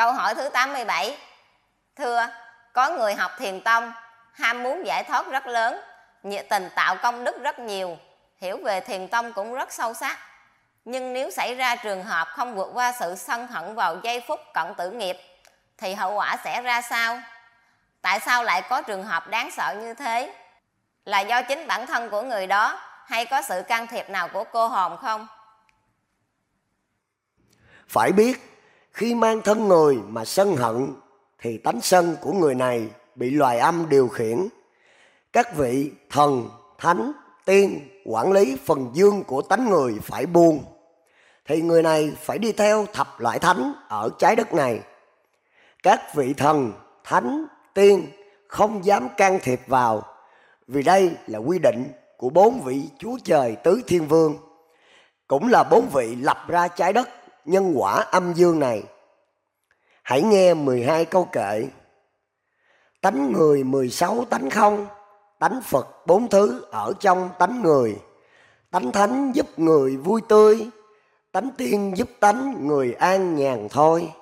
Câu hỏi thứ 87 Thưa, có người học thiền tông, ham muốn giải thoát rất lớn, nhiệt tình tạo công đức rất nhiều, hiểu về thiền tông cũng rất sâu sắc. Nhưng nếu xảy ra trường hợp không vượt qua sự sân hận vào giây phút cận tử nghiệp, thì hậu quả sẽ ra sao? Tại sao lại có trường hợp đáng sợ như thế? Là do chính bản thân của người đó hay có sự can thiệp nào của cô hồn không? Phải biết, khi mang thân người mà sân hận thì tánh sân của người này bị loài âm điều khiển. Các vị thần, thánh, tiên quản lý phần dương của tánh người phải buông. Thì người này phải đi theo thập loại thánh ở trái đất này. Các vị thần, thánh, tiên không dám can thiệp vào vì đây là quy định của bốn vị chúa trời tứ thiên vương cũng là bốn vị lập ra trái đất nhân quả âm dương này. Hãy nghe 12 câu kệ. Tánh người 16 tánh không, tánh phật bốn thứ ở trong tánh người. Tánh thánh giúp người vui tươi, tánh tiên giúp tánh người an nhàn thôi.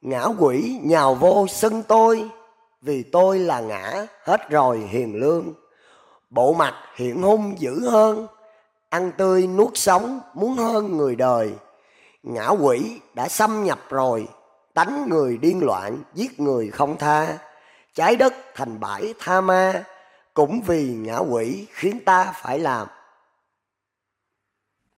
Ngã quỷ nhào vô sân tôi, vì tôi là ngã hết rồi hiền lương. Bộ mặt hiện hung dữ hơn, ăn tươi nuốt sống muốn hơn người đời ngã quỷ đã xâm nhập rồi, đánh người điên loạn, giết người không tha. Trái đất thành bãi tha ma, cũng vì ngã quỷ khiến ta phải làm.